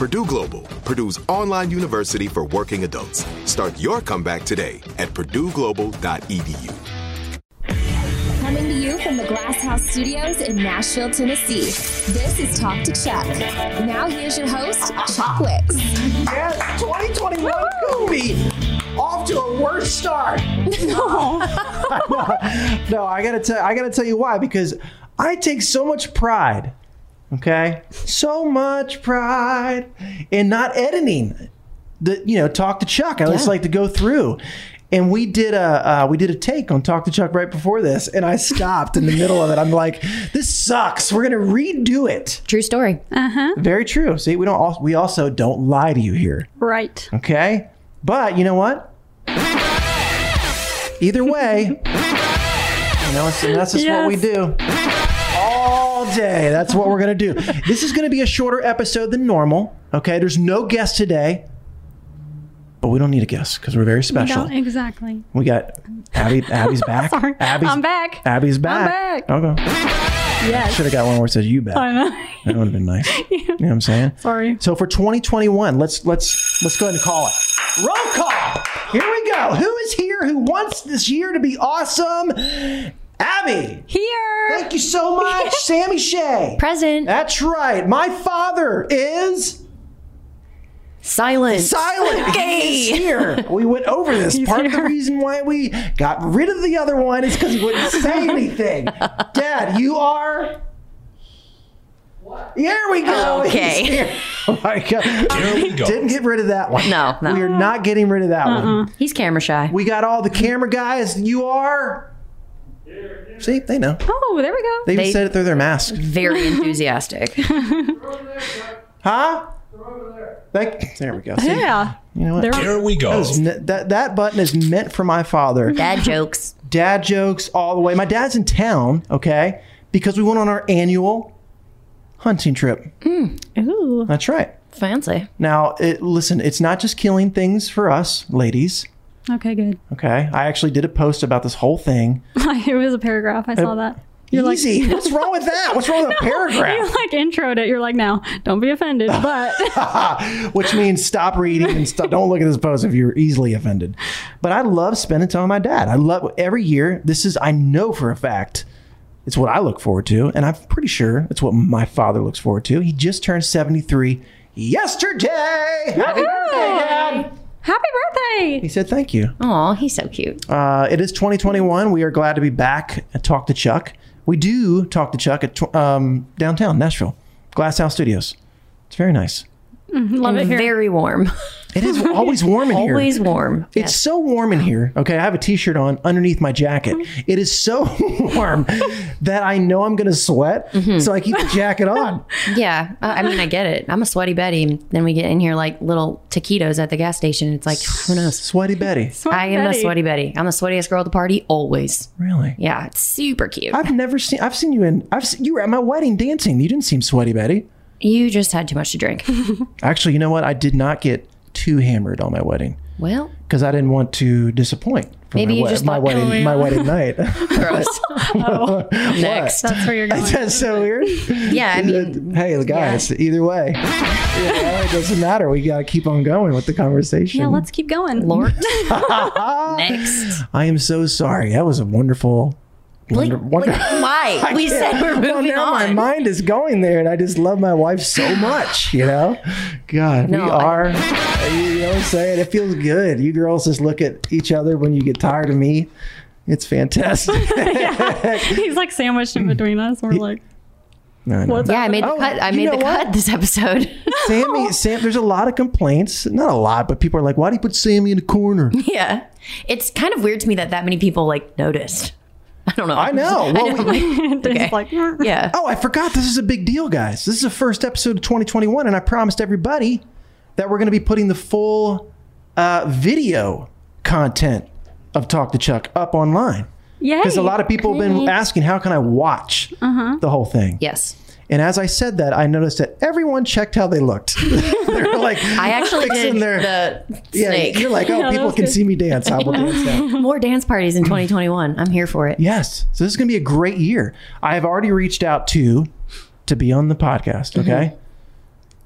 Purdue Global, Purdue's online university for working adults. Start your comeback today at purdueglobal.edu. Coming to you from the Glass House Studios in Nashville, Tennessee. This is Talk to Chuck. Now here's your host, Chuck Wicks. Yes, 2021 could be off to a worse start. No, no, I gotta tell, I gotta tell you why. Because I take so much pride. Okay, so much pride in not editing. The you know talk to Chuck. I just like to go through. And we did a uh, we did a take on Talk to Chuck right before this, and I stopped in the middle of it. I'm like, "This sucks. We're gonna redo it." True story. Uh huh. Very true. See, we don't. al- We also don't lie to you here. Right. Okay? But you know what? Either way, you know, it's- that's just what we do. All day. That's what we're going to do. This is going to be a shorter episode than normal. Okay? There's no guest today. But we don't need a guest because we're very special. No, exactly. We got Abby. Abby's back. Sorry. Abby's, I'm back. Abby's back. I'm back. Okay. Yes. Should have got one where it says you back. I know. That would have been nice. You know what I'm saying? Sorry. So for 2021, let's let's let's go ahead and call it. Roll call. Here we go. Who is here who wants this year to be awesome? Abby. Here. Thank you so much, Sammy Shea. Present. That's right. My father is Silent. silent. He is here. We went over this. He's Part of the here. reason why we got rid of the other one is because he wouldn't say anything. Dad, you are. Here we go. Oh, okay. He's here. Oh my God. Here we go. Didn't get rid of that one. No, no. We are not getting rid of that uh-uh. one. He's camera shy. We got all the camera guys. You are. See, they know. Oh, there we go. They even They- said it through their mask. Very enthusiastic. Huh? Thank, there we go. See, yeah. You know what? There Here we go. is ne- that that button is meant for my father. Dad jokes. Dad jokes all the way. My dad's in town, okay, because we went on our annual hunting trip. Hmm. Ooh. That's right. Fancy. Now, it, listen, it's not just killing things for us, ladies. Okay, good. Okay, I actually did a post about this whole thing. it was a paragraph. I saw uh, that. You're like- Easy. What's wrong with that? What's wrong with a paragraph? You like introed it. You're like, now, don't be offended, but Which means stop reading and stop, don't look at this post if you're easily offended. But I love spending time with my dad. I love every year. This is I know for a fact it's what I look forward to, and I'm pretty sure it's what my father looks forward to. He just turned 73 yesterday. Happy birthday, Dad! Happy birthday. He said thank you. Oh, he's so cute. Uh, it is 2021. We are glad to be back at Talk to Chuck. We do talk to Chuck at tw- um, downtown Nashville, Glass House Studios. It's very nice. Love it here. very warm. It is always warm in here. Always warm. It's so warm in here. Okay, I have a t-shirt on underneath my jacket. It is so warm that I know I'm going to sweat, so I keep the jacket on. Yeah, uh, I mean, I get it. I'm a sweaty Betty. Then we get in here like little taquitos at the gas station. It's like, who knows? Sweaty Betty. I am the Betty. sweaty Betty. I'm the sweatiest girl at the party, always. Really? Yeah, it's super cute. I've never seen. I've seen you in. I've seen, you were at my wedding dancing. You didn't seem sweaty, Betty. You just had too much to drink. Actually, you know what? I did not get too hammered on my wedding well, because I didn't want to disappoint. Maybe my, you just my thought- wedding. Oh, yeah. My wedding night. gross. Next. That's where you're going. That's so weird. Yeah, I mean, Hey, guys. Either way, know, it doesn't matter. We got to keep on going with the conversation. Yeah, let's keep going. Lord. Next. I am so sorry. That was a wonderful. Like, wonder- wonder- like, why? We said we're well, moving now my mind is going there, and I just love my wife so much. You know, God, No, we I- are. you know what I'm saying? It feels good. You girls just look at each other when you get tired of me. It's fantastic. He's like sandwiched in between us. We're like, No, no. what's Yeah, I made the Oh, cut. I oh, made the what? cut this episode. Sammy, Sam, there's a lot of complaints. Not a lot, but people are like, "Why do you put Sammy in the corner?" yeah. It's kind of weird to me that that many people like noticed. I don't know. I know. Well, know. we- Okay. like, yeah. Oh, I forgot. This is a big deal, guys. This is the first episode of 2021, and I promised everybody that we're going to be putting the full uh, video content of Talk to Chuck up online. yay. Because a lot of people have been asking, how can I watch the whole thing? Yes. And as I said that, I noticed that everyone checked how they looked. they were like, I actually did their- the yeah, snake. you're like, oh, Yeah, that people can good. see me dance. I will dance now. More dance parties in 2021. I'm here for it. Yes. So this is going to be a great year. I have already reached out to to be on the podcast. Mm-hmm. Okay,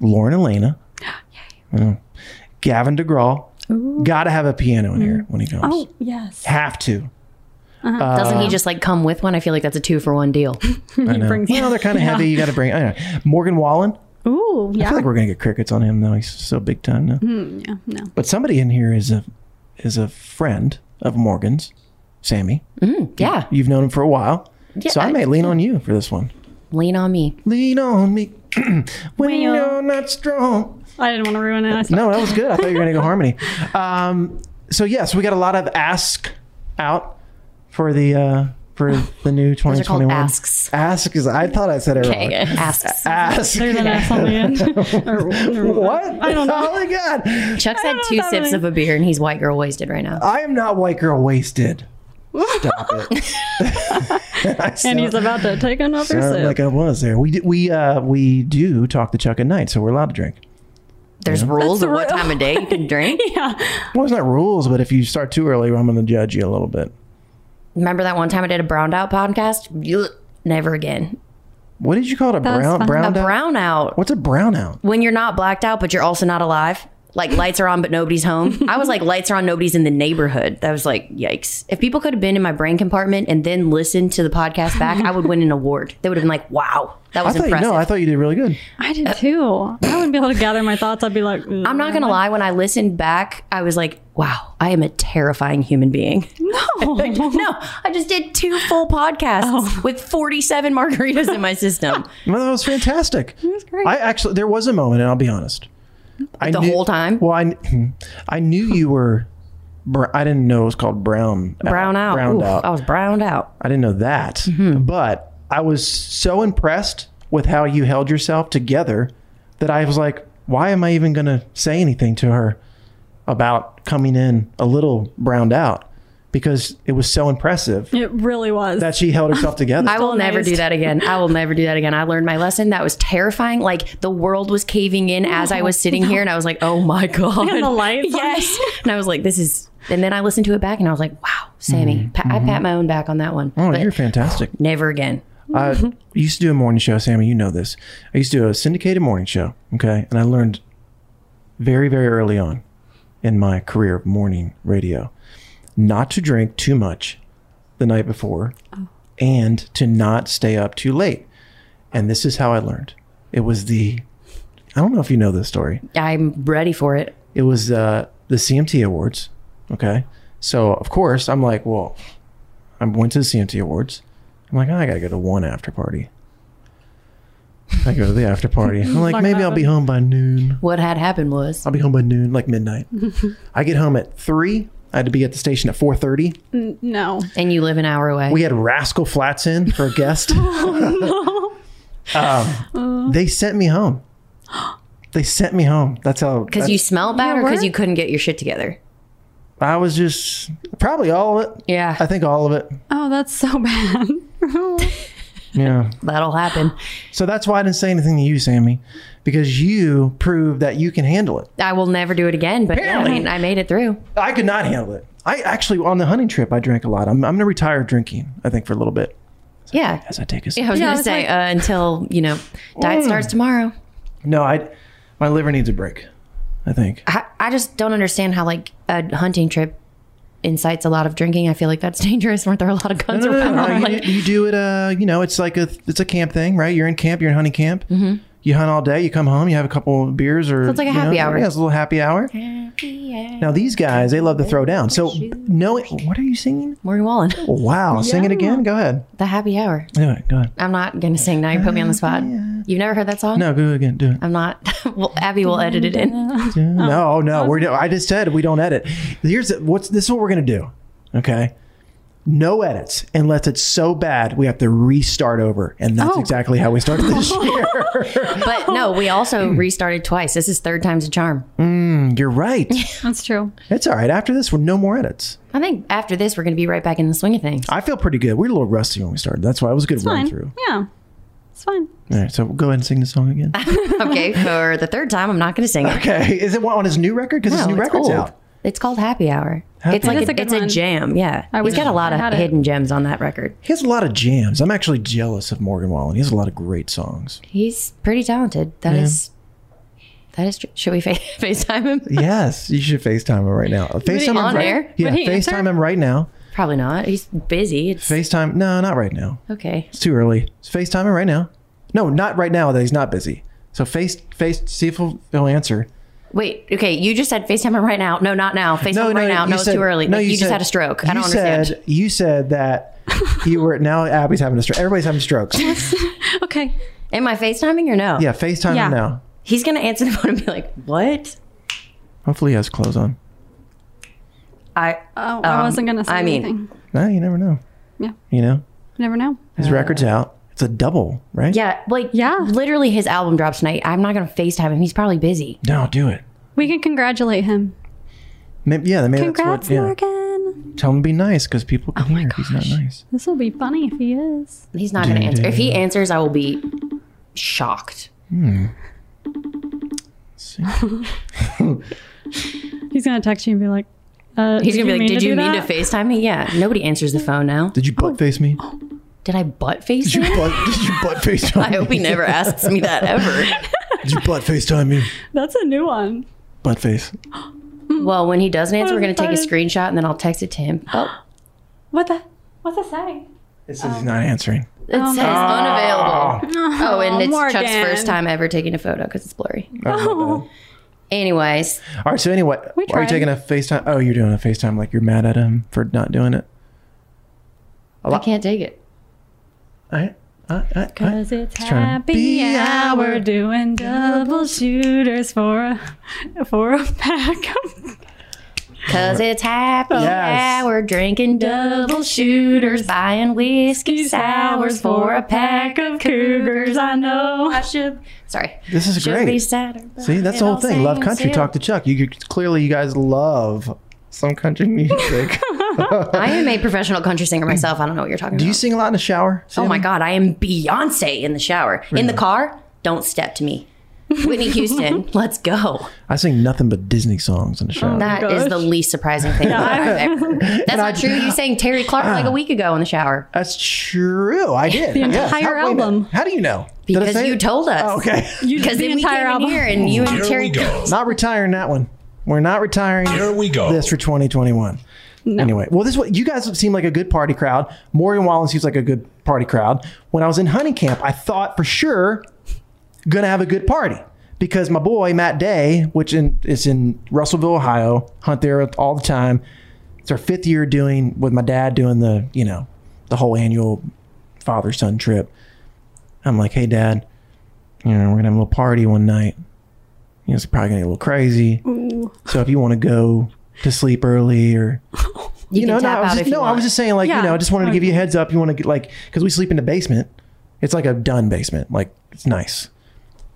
Lauren Alaina, Mm. Gavin DeGraw. Got to have a piano in here when he comes. oh, yes. Have to. Uh-huh. Doesn't he um, just like come with one? I feel like that's a two for one deal. I know. brings- well, they're kind of heavy. You got to bring. I know. Morgan Wallen. Ooh, yeah. I yeah. feel like we're gonna get crickets on him though. He's so big time now. Mm, yeah, no. But somebody in here is a is a friend of Morgan's, Sammy. Mm, yeah. You've known him for a while, Yeah, so I I- may lean on you for this one. Lean on me. Lean on me when Well. you're not strong. I didn't want to ruin it. No, that was good. I thought you were going to go harmony. Um, so yes, we got a lot of ask out for the uh, for the new 2021 asks. Ask is I thought I said it Okay. wrong. Asks. Ask. There's an S on the end. Or- or- What? I don't know. Oh my god! Chuck's had two sips means. of a beer and he's white girl wasted right now. I am not white girl wasted. Stop it. I And he's about to take another sound sip. like I was there. We we uh we do talk to Chuck at night, so we're allowed to drink. There's rules of what time of day you can drink. yeah. Well, it's not rules, but if you start too early, I'm going to judge you a little bit. Remember that one time I did a browned out podcast? Never again. What did you call it? A That was brown fun. brown A brown out. What's a brownout? When you're not blacked out, but you're also not alive. Like lights are on, but nobody's home. I was like, lights are on, nobody's in the neighborhood. That was like, yikes. If people could have been in my brain compartment and then listened to the podcast back, I would win an award. They would have been like, wow, that I was thought impressive. no, I thought you did really good. I did too. I wouldn't be able to gather my thoughts. I'd be like, I'm not gonna lie. When I listened back, I was like, "Wow, I am a terrifying human being." No. no, I just did two full podcasts Oh. with 47 margaritas in my system No, that was fantastic. was great. I actually there was a moment, and I'll be honest. I the knew- whole time. Well, I I knew you were. I didn't know it was called brown. Brown out. Browned Oof, out. I was browned out. I didn't know that. Mm-hmm. But I was so impressed with how you held yourself together that I was like, why am I even going to say anything to her about coming in a little browned out? Because it was so impressive It really was. that she held herself together. I will Still never do that again. I will never do that again. I learned my lesson. That was terrifying. Like the world was caving in as I was sitting here, and I was like, "Oh my god!" And the lights on. yes. And I was like, "This is." And then I listened to it back, and I was like, "Wow, Sammy." Mm-hmm. Pa- I mm-hmm. pat my own back on that one. oh, But you're fantastic. never again. I used to do a morning show, Sammy. You know this. I used to do a syndicated morning show. Okay, and I learned very, very early on in my career of morning radio not to drink too much the night before, and to not stay up too late. And this is how I learned. It was the I don't know if you know this story. I'm ready for it. It was uh, the CMT Awards. Okay. So, of course, I'm like, well, I went to the CMT Awards. I'm like, oh, I got to go to one after party. I go to the after party. I'm like, maybe I'll be home by noon. What had happened was I'll be home by noon, like midnight. I get home at three. I had to be at the station at 4:30. N- no. and you live an hour away. We had Rascal Flatts in for a guest. um, they sent me home. They sent me home. That's how. Because you smell bad or because you couldn't get your shit together? I was just probably all of it. Yeah. I think all of it. Oh, that's so bad. Yeah. That'll happen. So that's why I didn't say anything to you, Sammy, because you proved that you can handle it. I will never do it again, but yeah, I, Apparently. mean, I made it through. I could not handle it. I actually on the hunting trip I drank a lot. I'm, I'm gonna retire drinking. I think for a little bit Yeah. as I take a. Yeah, I was Yeah, going to say like- uh, until, you know, diet starts tomorrow. No, I. My liver needs a break. I think. I, I just don't understand how, like, a hunting trip incites a lot of drinking. I feel like that's dangerous. Weren't there a lot of guns No, no, no, around? no, you, Like- you do it. Uh, you know, it's like a it's a camp thing, right? You're in camp. You're in hunting camp. Mm-hmm. You hunt all day. You come home. You have a couple of beers or So it's like a you know, happy hour. Yeah, it's a little happy hour. Happy hour. Now these guys, they love to throw down. So no, what are you singing? Morgan Wallen. Wow, sing it again. Go ahead. The happy hour. Do it. Go ahead. I'm not going to sing now. You put me on the spot. You've never heard that song? No, go again. Do it. I'm not. well, Abby will edit it in. No, no, we're. I just said we don't edit. Here's what's this is what we're gonna do. Okay, no edits unless it's so bad we have to restart over, and that's Oh. exactly how we started this year. But no, we also restarted twice. This is third time's a charm. Mm, you're right. That's true. It's all right. After this, we're no more edits. I think after this, we're going to be right back in the swing of things. I feel pretty good. We were a little rusty when we started. That's why it was a good run Fine. through. Yeah. It's fine. All right, so go ahead and sing the song again. Okay, for the third time, I'm not going to sing it. Okay, is it on his new record? Because his new it's record's old. out. It's called Happy Hour. Happy it's like That's a, a good it's a jam. Yeah, I he's wish got a lot of had it. hidden gems on that record. He has a lot of jams. I'm actually jealous of Morgan Wallen. He has a lot of great songs. He's pretty talented. That is. That is true. Should we fa- FaceTime him? Yes, you should FaceTime him right now. FaceTime him on right, air? Yeah, Would answer? FaceTime him right now. Probably not. He's busy. It's FaceTime. No, not right now. okay. It's too early. It's FaceTime him right now. No, not right now that he's not busy. So face face see if he'll, he'll answer. Wait. Okay. You just said FaceTime him right now. No, not now. FaceTime him right now. you No, it's said- too early. no, Like, you, just had a stroke. I you don't understand. Said, you said that you were now Abby's having a stroke. Everybody's having strokes. Okay. Am I FaceTiming or no? Yeah, FaceTime Yeah. now. He's gonna answer the phone and be like, "What?" Hopefully he has clothes on. I. Oh, I wasn't gonna um, say I mean- anything. No, you never know. Yeah. You know, Never know. his record's uh, out. It's a double, right? Yeah. Like. Yeah. Literally, his album drops tonight. I'm not gonna FaceTime him. He's probably busy. No, do it. We can congratulate him. Maybe, yeah, maybe Congrats, that's what. Yeah. Morgan. Tell him to be nice because people can hear if he's not nice. This will be funny if he is. He's not gonna answer. If he answers, I will be shocked. He's gonna text you and be like, uh, He's gonna be like, "Did you do mean that?" to FaceTime me?" Yeah. Nobody answers the phone now. Did you butt face me? Did I butt face Did you him? butt? Did you butt FaceTime? I hope he never asks me that ever. Did you butt FaceTime me? That's a new one. Butt face. well, when he doesn't answer, we're gonna take a screenshot and then I'll text it to him. Oh, What the? What's it say? It says he's not answering. it oh. says ah. unavailable. Oh, oh, and it's Chuck's Morgan. first time ever taking a photo because it's blurry. Oh, oh. Anyways, All right. So anyway, We are you tried. taking a FaceTime? Oh, you're doing a FaceTime like you're mad at him for not doing it. I can't take it. I, I, I, I, Cause it's He's trying to happy be hour our- doing double shooters for a for a pack of Cause it's happy Yes. hour, drinking double shooters, buying whiskey sours for a pack of cougars. I know I should. Sorry. this is Should be great. sadder, but See, that's the whole thing. Love country. silly. Talk to Chuck. You clearly you guys love some country music. I am a professional country singer myself. I don't know what you're talking about. Do you sing a lot in the shower? oh my God, I am Beyonce in the shower. In the car, don't step to me. Whitney Houston. Let's go. I sing nothing but Disney songs in the shower. Oh, that is the least surprising thing I've ever heard. That's not true. You sang Terri Clark like a week ago in the shower. That's true. I did. The Yes. entire How, wait a minute. album. How do you know? Did I Because say you it? told us. Oh, okay. You Because the then we entire in album. here and you and Here Terry. we go. Not retiring that one. We're not retiring. Here we go. This for 2021. Anyway, well, this is what you guys seem like a good party crowd. Morgan Wallen seems like a good party crowd. When I was in hunting camp, I thought for sure gonna have a good party because my boy Matt Day, which in, is in Russellville, Ohio, hunt there all the time. It's our fifth year doing with my dad doing the you know the whole annual father son trip. I'm like, hey dad, you know we're gonna have a little party one night. You know, it's probably gonna get a little crazy. So if you want to go to sleep early or You, you, know, no, I was just, you no, I was just saying, like, you know, I just wanted to give you a heads up. You want to get like, because we sleep in the basement. It's like a done basement. Like, it's nice.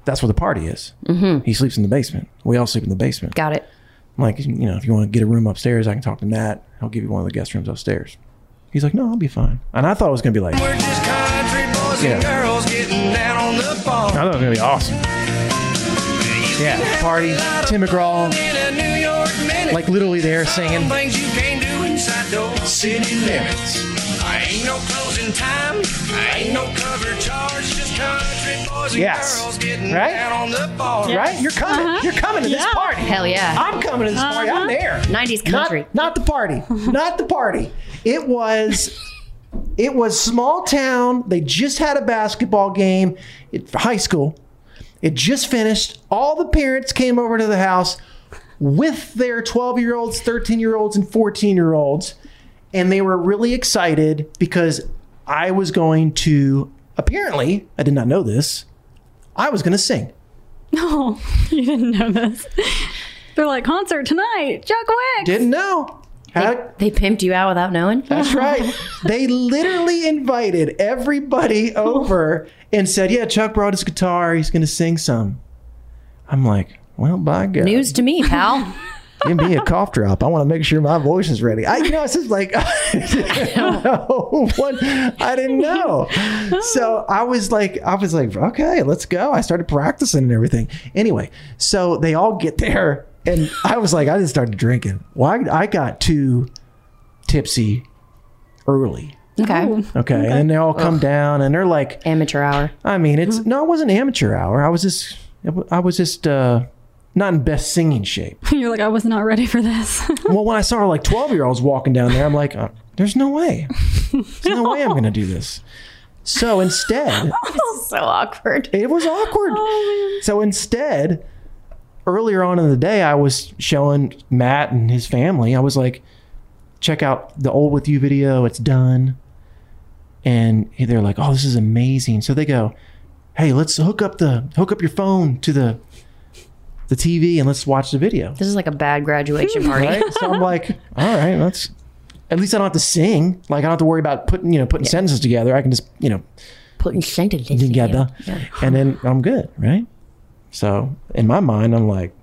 That's where the party is. Mm-hmm. He sleeps in the basement. We all sleep in the basement. Got it. I'm like, you know, if you want to get a room upstairs, I can talk to Matt. He'll give you one of the guest rooms upstairs. He's like, no, I'll be fine. And I thought it was gonna be like, We're just country boys Yeah. and girls getting down on the farm. I thought it was gonna be awesome. Yeah, party, Tim McGraw, like literally there singing. things you can't do inside those city limits. I ain't no closing time. I ain't no cover charge. Just country boys and Yes. girls getting Right? down on the farm. Right? You're coming. Uh-huh. You're coming to this Yeah. party. Hell yeah. I'm coming to this party. I'm there. 90s country. Not, not the party. not the party. It was it was small town. They just had a basketball game at high school. It just finished. All the parents came over to the house with their 12 year olds, 13 year olds, and 14 year olds. And they were really excited because I was going to, apparently, I did not know this, I was going to sing. No, oh, you didn't know this. They're like concert tonight. Chuck Wicks. Didn't know. Had, They pimped you out without knowing. That's right. they literally invited everybody over and said, "Yeah, Chuck brought his guitar. He's going to sing some." I'm like, "Well, by God, News to me, pal. give me a cough drop. I want to make sure my voice is ready." I, you know, it's just like I didn't know. What- I didn't know. So I was like, I was like, okay, let's go. I started practicing and everything. Anyway, so they all get there, and I was like, I just started drinking. Well, I, I got too tipsy early. Okay. Okay. And then they all come down and they're like, Amateur hour. I mean, it's no, it wasn't amateur hour. I was just, I was just, uh, not in best singing shape. You're like, I was not ready for this. well, when I saw like 12 year olds walking down there, I'm like, uh, there's no way. There's no way I'm going to do this. So instead, so awkward. it was awkward. so instead, earlier on in the day, I was showing Matt and his family, I was like, check out the old with you video. It's done. And they're like, oh, this is amazing. So they go, hey, let's hook up the hook up your phone to the the TV and let's watch the video. This is like a bad graduation party. Right? So I'm like, all right, let's at least I don't have to sing. Like I don't have to worry about putting, you know, putting sentences together. I can just, you know, Putting sentences together. And then I'm good, right? So in my mind, I'm like,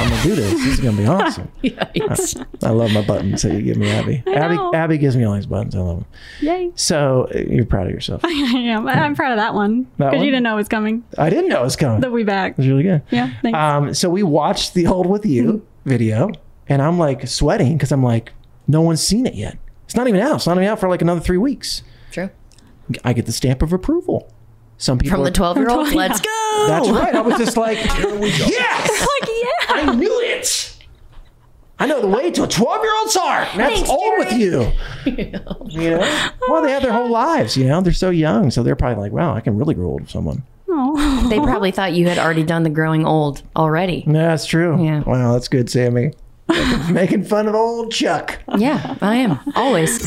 I'm gonna do this. This is gonna be awesome. Yikes. I love my buttons that you give me, Abby. Abby. Abby gives me all these buttons. I love them. Yay. So you're proud of yourself. I am. I'm proud of that one. Because you didn't know it was coming. I didn't know it was coming. The We Back. It was really good. Yeah, thanks. Um, so we watched the old with you video, and I'm like sweating because I'm like, no one's seen it yet. It's not even out. It's not even out for like another three weeks. True. I get the stamp of approval. Some people From the 12 year old. Let's go. That's right. I was just like, Here we go. yes, like, yeah. I knew it. I know the way to a 12 year old's heart. and That's Thanks, old with you. You know? Well, they have their whole lives, you know? They're so young. So they're probably like, wow, I can really grow old with someone. Oh. They probably thought you had already done the growing old already. Yeah, that's true. Yeah. Wow, that's good, Sammy. Making fun of old Chuck. Yeah, I am. Always.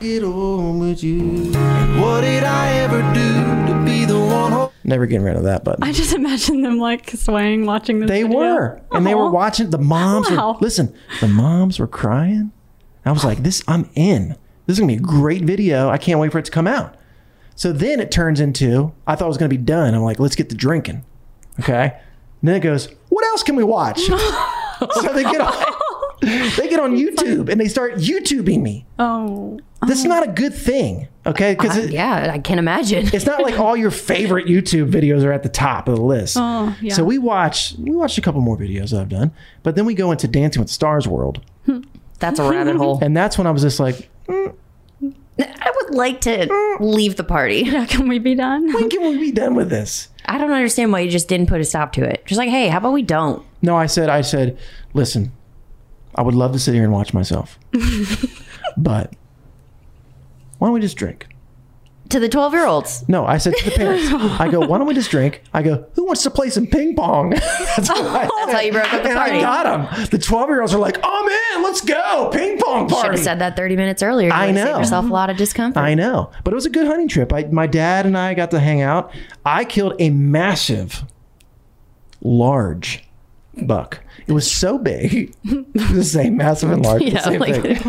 Get on with you. What did I ever do to be the one? Ho- Never getting rid of that button. I just imagine them like swaying, watching this. They video. were, and they were watching. The moms Wow. were listen. The moms were crying. I was like, "This, I'm in. This is gonna be a great video. I can't wait for it to come out." So then it turns into, I thought it was gonna be done. I'm like, "Let's get to drinking." Okay. And then it goes, "What else can we watch?" so they get on, they get on YouTube and they start YouTubing me. Oh. This is not a good thing, okay? Because Uh, yeah, I can't imagine. It's not like all your favorite YouTube videos are at the top of the list. Oh, yeah. So we watch we watched a couple more videos that I've done, but then we go into Dancing with Stars world. That's a rabbit hole. And that's when I was just like, I would like to leave the party. Yeah, can we be done? when can we be done with this? I don't understand why you just didn't put a stop to it. Just like, hey, how about we don't? No, I said I said, listen, I would love to sit here and watch myself, but why don't we just drink? To the 12 year olds. No, I said to the parents, I go, why don't we just drink? I go, who wants to play some ping pong? That's, oh, I That's how you broke up the and party. I got them. The 12 year olds are like, oh man, let's go. Ping pong party. Should have said that 30 minutes earlier. You I know. yourself a lot of discomfort. I know. But it was a good hunting trip. I, my dad and I got to hang out. I killed a massive, large buck. It was so big. the same massive and large. the Yeah, same like- thing.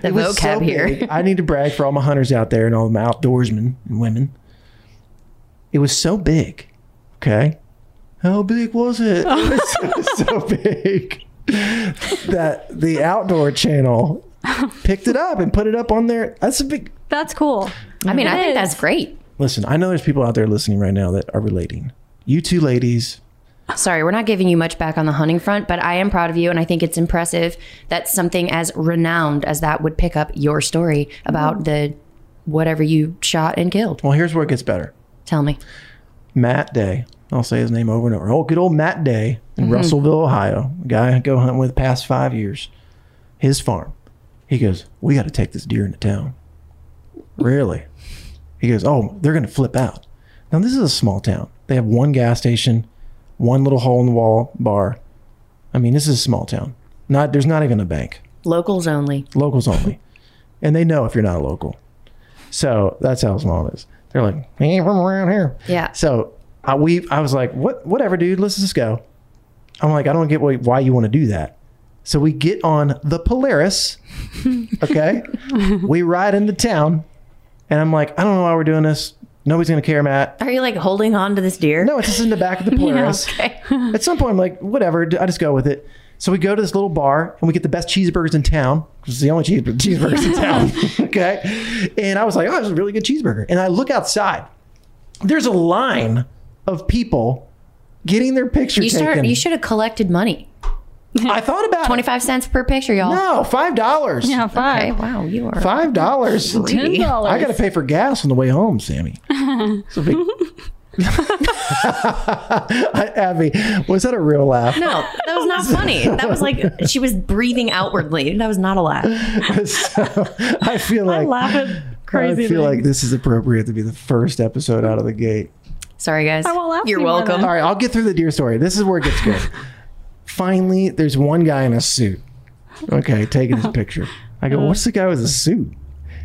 The It was vocab here. big. I need to brag for all my hunters out there and all my outdoorsmen and women. It was so big. Okay. How big was it? It was, it was so big that the outdoor channel picked it up and put it up on there. That's a big. That's cool. I mean, I It think that's great. Listen, I know there's people out there listening right now that are relating. You two ladies, Sorry, we're not giving you much back on the hunting front, but I am proud of you, and I think it's impressive that something as renowned as that would pick up your story about the whatever you shot and killed. well, here's where it gets better. Tell me. Matt Day. I'll say his name over and over. Oh, good old Matt Day in Mhm. Russellville, Ohio. A guy I go hunting with the past five years. His farm. He goes, We got to take this deer into town. really? He goes, Oh, they're going to flip out. Now, this is a small town. They have one gas station, one little hole in the wall bar. I mean, this is a small town. Not There's not even a bank. Locals only. Locals only. and they know if you're not a local. So that's how small it is. They're like, hey, from around here. Yeah. So I, we, I was like, what, whatever, dude, let's just go. I'm like, I don't get why, why you want to do that. So we get on the Polaris. Okay. we ride into town. And I'm like, I don't know why we're doing this. Nobody's gonna care, Matt. Are you like holding on to this deer? No, it's just in the back of the Polaris. okay. At some point, I'm like, whatever. I just go with it. So we go to this little bar and we get the best cheeseburgers in town. It's the only cheese- cheeseburgers in town. okay. And I was like, oh, this is a really good cheeseburger. And I look outside. There's a line of people getting their picture You taken. start. You should have collected money. I thought about twenty five cents per picture, y'all. No, five dollars. Yeah, five. Okay, wow, you are Five dollars. Ten dollars. I got to pay for gas on the way home, Sammy. So big- Abby, was that a real laugh? No, that was not funny. That was like she was breathing outwardly. That was not a laugh. So, I feel like I laugh at crazy I feel like this is appropriate to be the first episode out of the gate. Sorry, guys. I won't laugh You're welcome. All right, I'll get through the deer story. This is where it gets good. Finally, there's one guy in a suit. Okay, taking his picture. I go, what's the guy with the suit?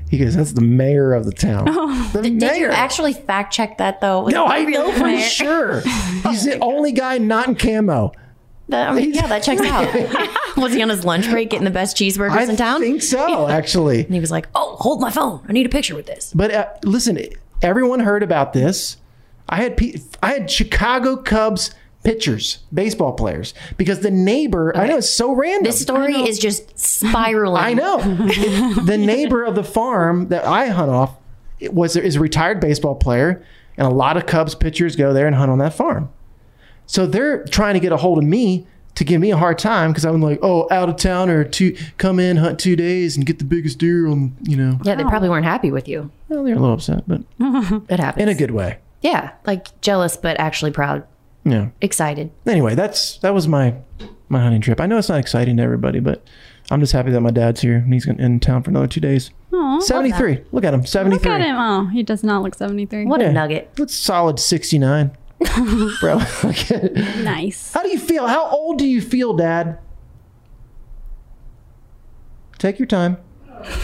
He goes, that's the mayor of the town. The Did, did you actually fact check that though? Was no, I really know for mayor? sure. He's the only guy not in camo. That- I mean, yeah, that checks out. was he on his lunch break getting the best cheeseburgers I in town? I think so, actually. And he was like, "Oh, hold my phone. I need a picture with this." But uh, listen, everyone heard about this. I had I had Chicago Cubs pitchers, baseball players, because the neighbor. I know it's so random. This story is just spiraling. I know. the neighbor of the farm that I hunt off it was is a retired baseball player, and a lot of Cubs pitchers go there and hunt on that farm. So they're trying to get a hold of me to give me a hard time because I'm like, oh, out of town or two, come in, hunt two days, and get the biggest deer on, you know. Yeah, they oh. probably weren't happy with you. Well, they're a little upset, but It happens. in a good way. Yeah, like jealous but actually proud, Yeah. excited. Anyway, that's that was my my hunting trip. I know it's not exciting to everybody, but I'm just happy that my dad's here and he's gonna- in town for another two days. Aw, love 73. Look at him. 73. Look at him. Oh, he does not look 73. What Yeah. a nugget. That's solid 69. Bro. Nice. How do you feel? How old do you feel, Dad? Take your time.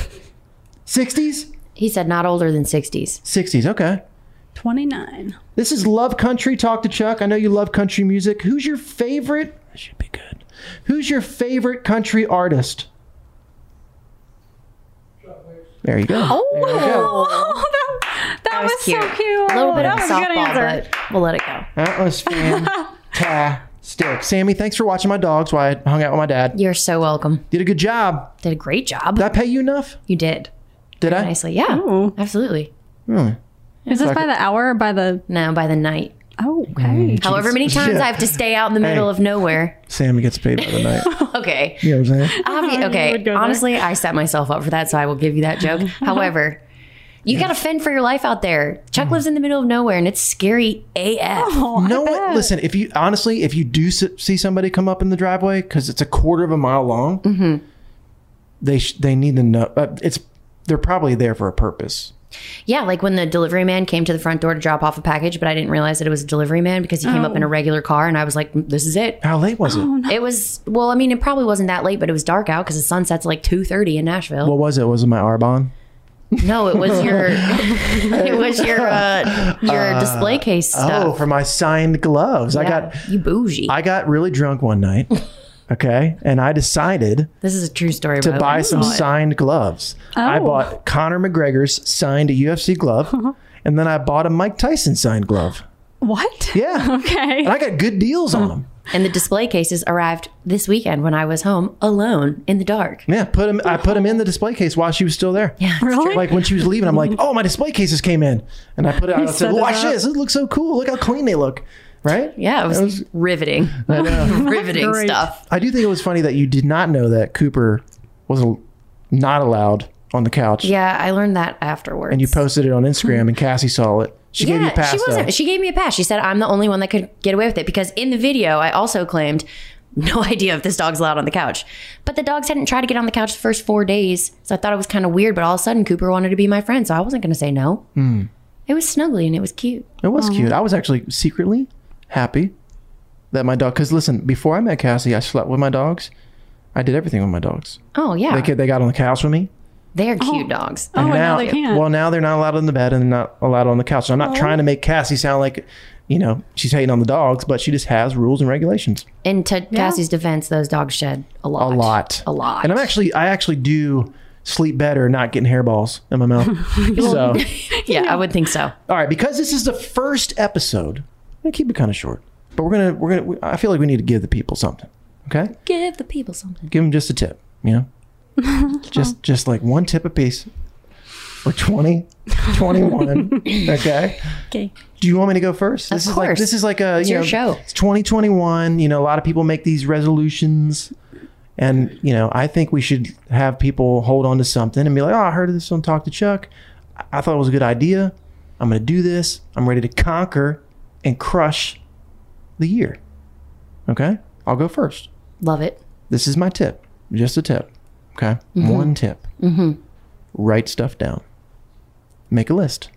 60s? He said not older than 60s. 60s, okay. 29. This is Love Country. Talk to Chuck. I know you love country music. Who's your favorite? That should be good. Who's your favorite country artist? There you go. Oh, There you go. Oh, that, that, was, cute. so cute. A little bit that of a was a good softball, answer. but we'll let it go. That was fantastic. Sammy, thanks for watching my dogs while I hung out with my dad. You're so welcome. Did a good job. Did a great job. Did I pay you enough? You did. Did I? Nicely. Yeah. Ooh. Absolutely. Really? Is this Fuck by the hour or by the? No, by the night. Oh, okay. However many times Yeah. I have to stay out in the middle Hey. of nowhere. Sam gets paid by the night. Okay. You know what I'm saying? Obvi- okay. would go there. Honestly, I set myself up for that, so I will give you that joke. However, you got to fend for your life out there. Chuck lives in the middle of nowhere, and it's scary AF. Oh, no one. bet. Listen, if you honestly, if you do see somebody come up in the driveway because it's a quarter of a mile long, Mm-hmm. they sh- they need to know. Uh, it's they're probably there for a purpose. Yeah, like when the delivery man came to the front door to drop off a package, but I didn't realize that it was a delivery man because he came up in Oh. a regular car, and I was like, "Mm, "This is it." How late was it? It was well, I mean, it probably wasn't that late, but it was dark out because the sun sets like two thirty in Nashville. What was it? Was it my Arbonne? no, it was your, it was your uh, your display case Oh, for my signed gloves. I got you bougie. I got really drunk one night. Okay, and I decided this is a true story. to buy some signed gloves. I Oh. bought Conor McGregor's signed UFC glove, uh-huh. and then I bought a Mike Tyson signed glove. What? Yeah, Okay. and I got good deals on them. And the display cases arrived this weekend when I was home alone in the dark. Yeah, put them. I put them in the display case while she was still there. Yeah, Really? true. Like when she was leaving, I'm like, "Oh, my display cases came in," and I put it. I said, set "Watch this! It looks so cool. Look how clean they look." Right? Yeah, it was, riveting. riveting Great. stuff. I do think it was funny that you did not know that Cooper was not allowed on the couch, Yeah, I learned that afterwards. and you posted it on Instagram, and Cassie saw it. She gave you a pass. she wasn't. though. She gave me a pass. She said I'm the only one that could get away with it because in the video I also claimed no idea if this dog's allowed on the couch. But the dogs hadn't tried to get on the couch the first four days, so I thought it was kind of weird. But all of a sudden Cooper wanted to be my friend, so I wasn't going to say no. Hmm. It was snuggly and it was cute. It was cute. I was actually secretly happy that my dog. Because listen, before I met Cassie, I slept with my dogs. I did everything with my dogs. Oh yeah, They they got on the couch with me. they're oh. cute dogs. Oh, and now they can't. Well, now they're not allowed in the bed and they're not allowed on the couch. So I'm not oh. trying to make Cassie sound like, you know, she's hating on the dogs, but she just has rules and regulations. In to Cassie's defense, those dogs shed a lot. A lot. A lot. And I'm actually, I actually do sleep better not getting hairballs in my mouth. so, yeah, I would think so. all right, because this is the first episode, I'm gonna keep it kind of short. But we're gonna we're gonna. I feel like we need to give the people something. Okay, Give the people something. give them just a tip. You know, just just like one tip a piece, for 20, 21. okay. Okay. Do you want me to go first? Of this is like course. this is like a It's you your know, show. It's 2021. You know, a lot of people make these resolutions, and you know, I think we should have people hold on to something and be like, "Oh, I heard of this on Talk to Chuck. I- I thought it was a good idea. I'm going to do this. I'm ready to conquer and crush the year." Okay, I'll go first. Love it. This is my tip. Just a tip. Okay, Mhm. one tip. Mm-hmm. Write stuff down. Make a list.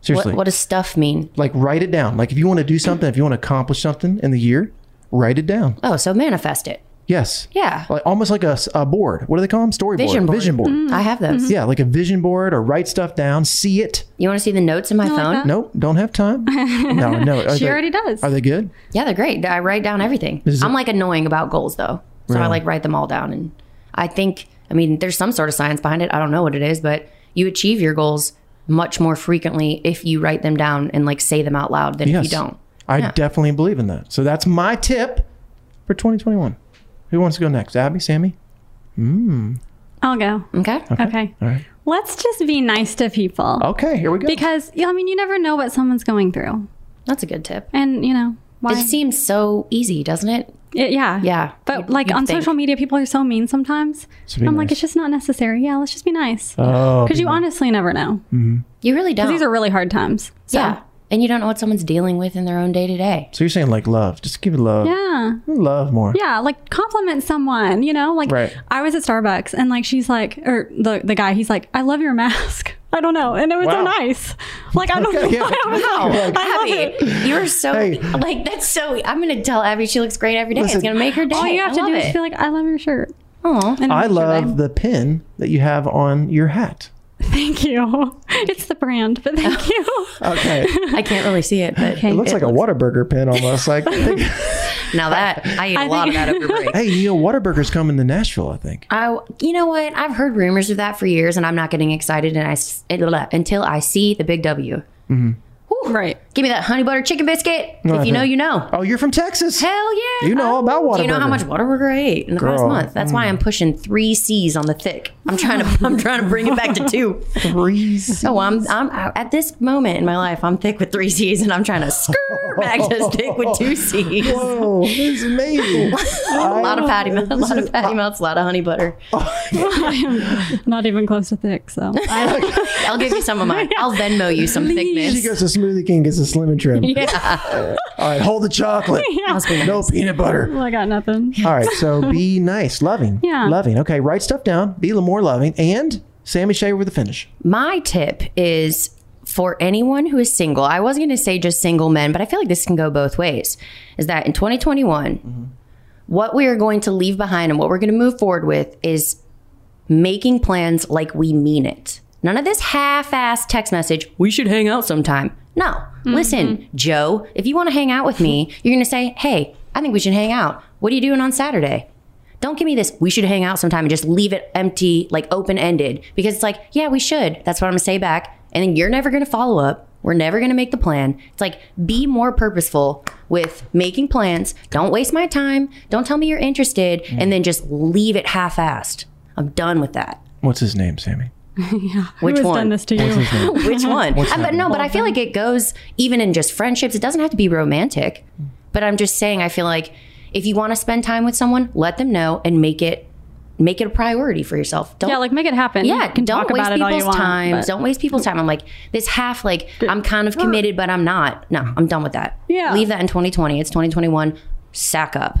Seriously. What, what does stuff mean? Like write it down. Like if you want to do something, if you want to accomplish something in the year, write it down. Oh, so manifest it. Yes. Yeah. Like almost like a, a, board. What do they call them? Storyboard. Vision board. Vision board. Mm, I have those. Yeah, like a vision board or write stuff down, see it. You want to see the notes in my phone? Nope, don't have time. No, no. Are She they- already does. Are they good? Yeah, they're great. I write down everything. I'm like annoying about goals though. So I like write them all down and I think I mean there's some sort of science behind it. I don't know what it is, but you achieve your goals much more frequently if you write them down and like say them out loud than if you don't. I Yeah. definitely believe in that. So that's my tip for 2021. Who wants to go next? Abby, Sammy? Mm. I'll go. Okay. Okay. All right. Let's just be nice to people. Okay, here we go. Because I mean, you never know what someone's going through, That's a good tip. and you know why. It seems so easy, doesn't it? It- yeah. Yeah. But like you'd on think. social media, people are so mean sometimes. So I'm like, it's just not necessary. Yeah, let's just be nice. Oh, Because be you nice. honestly never know. Mhm. You really don't. These are really hard times. So. Yeah. And you don't know what someone's dealing with in their own day to day. So you're saying like love. Just give it love. Yeah. Love more. Yeah, like compliment someone, you know? Like Right. I was at Starbucks and like she's like or the the guy, he's like, I love your mask. I don't know. And it was so nice. Like I don't know. Okay, yeah. I was Wow, like, I love Abby, it. you're so Hey. like that's so. I'm gonna tell Abby she looks great every day. Listen, it's gonna make her day. All you have I to love do it. is feel like I love your shirt. Oh, And I love the pin that you have on your hat. They- Thank you. It's the brand, but thank you. Okay. I can't really see it, but It looks like a Whataburger pin almost. Like, now that I eat a I lot of that over break. hey, you know, Whataburger's coming to Nashville, I think. I, you know what? I've heard rumors of that for years, and I'm not getting excited. And I s- until I see the big W. Mm-hmm. Right. Give me that honey butter chicken biscuit. No, I if you know, you know. Oh, you're from Texas. Hell yeah! You know all about Do you know how Whataburger. much Whataburger I ate in the past month? That's why mm. I'm pushing three C's on the thick. I'm trying to I'm trying to bring it back to two. Three C's. Oh, I'm I'm at this moment in my life. I'm thick with three C's, and I'm trying to skirt back to stick with two C's. Whoa, this is amazing. a lot of patty melt, a lot of patty melts, a lot of honey butter. I am not even close to thick, so I'll give you some of mine. I'll Venmo you some She thickness. goes to Smoothie King, gets a slim and trim. Yeah. All right, hold the chocolate. Yeah. No peanut butter. Oh, I got nothing. All right, so be nice, loving. Yeah. Loving. Okay, write stuff down. Be a little more loving. And Sammy Shea with the finish. My tip is for anyone who is single. I was going to say just single men, but I feel like this can go both ways. Is that in 2021, what we are going to leave behind and what we're going to move forward with is making plans like we mean it. None of this half ass text message, we should hang out sometime. No. Mm-hmm. Listen, Joe, if you want to hang out with me, you're going to say, hey, I think we should hang out. What are you doing on Saturday? Don't give me this, we should hang out sometime and just leave it empty, like open ended. Because it's like, yeah, we should. That's what I'm going to say back. And then you're never going to follow up. We're never going to make the plan. It's like, be more purposeful with making plans. Don't waste my time. Don't tell me you're interested. And mm. then just leave it half assed. I'm done with that. What's his name, Sammy? yeah. Which Who has one? done this to you? What's his name? Which one? What's I- but no, but I feel like it goes even in just friendships. It doesn't have to be romantic. But I'm just saying, I feel like if you want to spend time with someone, let them know and make it make it a priority for yourself. Don't yeah, like make it happen. yeah, you can don't talk waste about it all people's you want. time. but- Don't waste people's time. I'm like this half like I'm kind of committed, but I'm not. No, I'm done with that. Yeah. leave that in 2020. It's 2021. Sack up.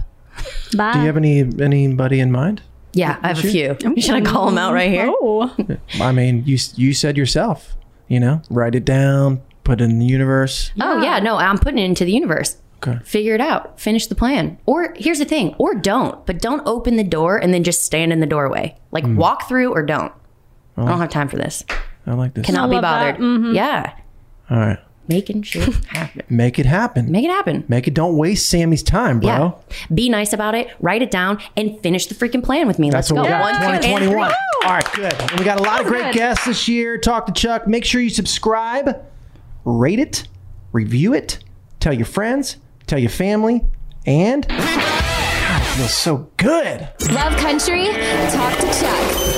Bye. Do you have any anybody in mind? Yeah, I have a few. Should I call them out right here? Oh, I mean, you you said yourself. You know, write it down, put it in the universe. Oh yeah, no, I'm putting it into the universe. Okay. Figure it out. Finish the plan. Or here's the thing, or don't, but don't open the door and then just stand in the doorway. Like Mm. walk through or don't. I don't have time for this. I like this. Cannot be love that. bothered. Yeah. All right. Making shit happen. Make it happen. Make it happen. Make it. Don't waste Sammy's time, bro. Yeah. Be nice about it. Write it down and finish the freaking plan with me. That's Let's what go. we got. One, 2021. three. All right, good. And we got a lot of great good. guests this year. Talk to Chuck. Make sure you subscribe, rate it, review it, tell your friends, tell your family, and God, it feels so good. Love country? Talk to Chuck.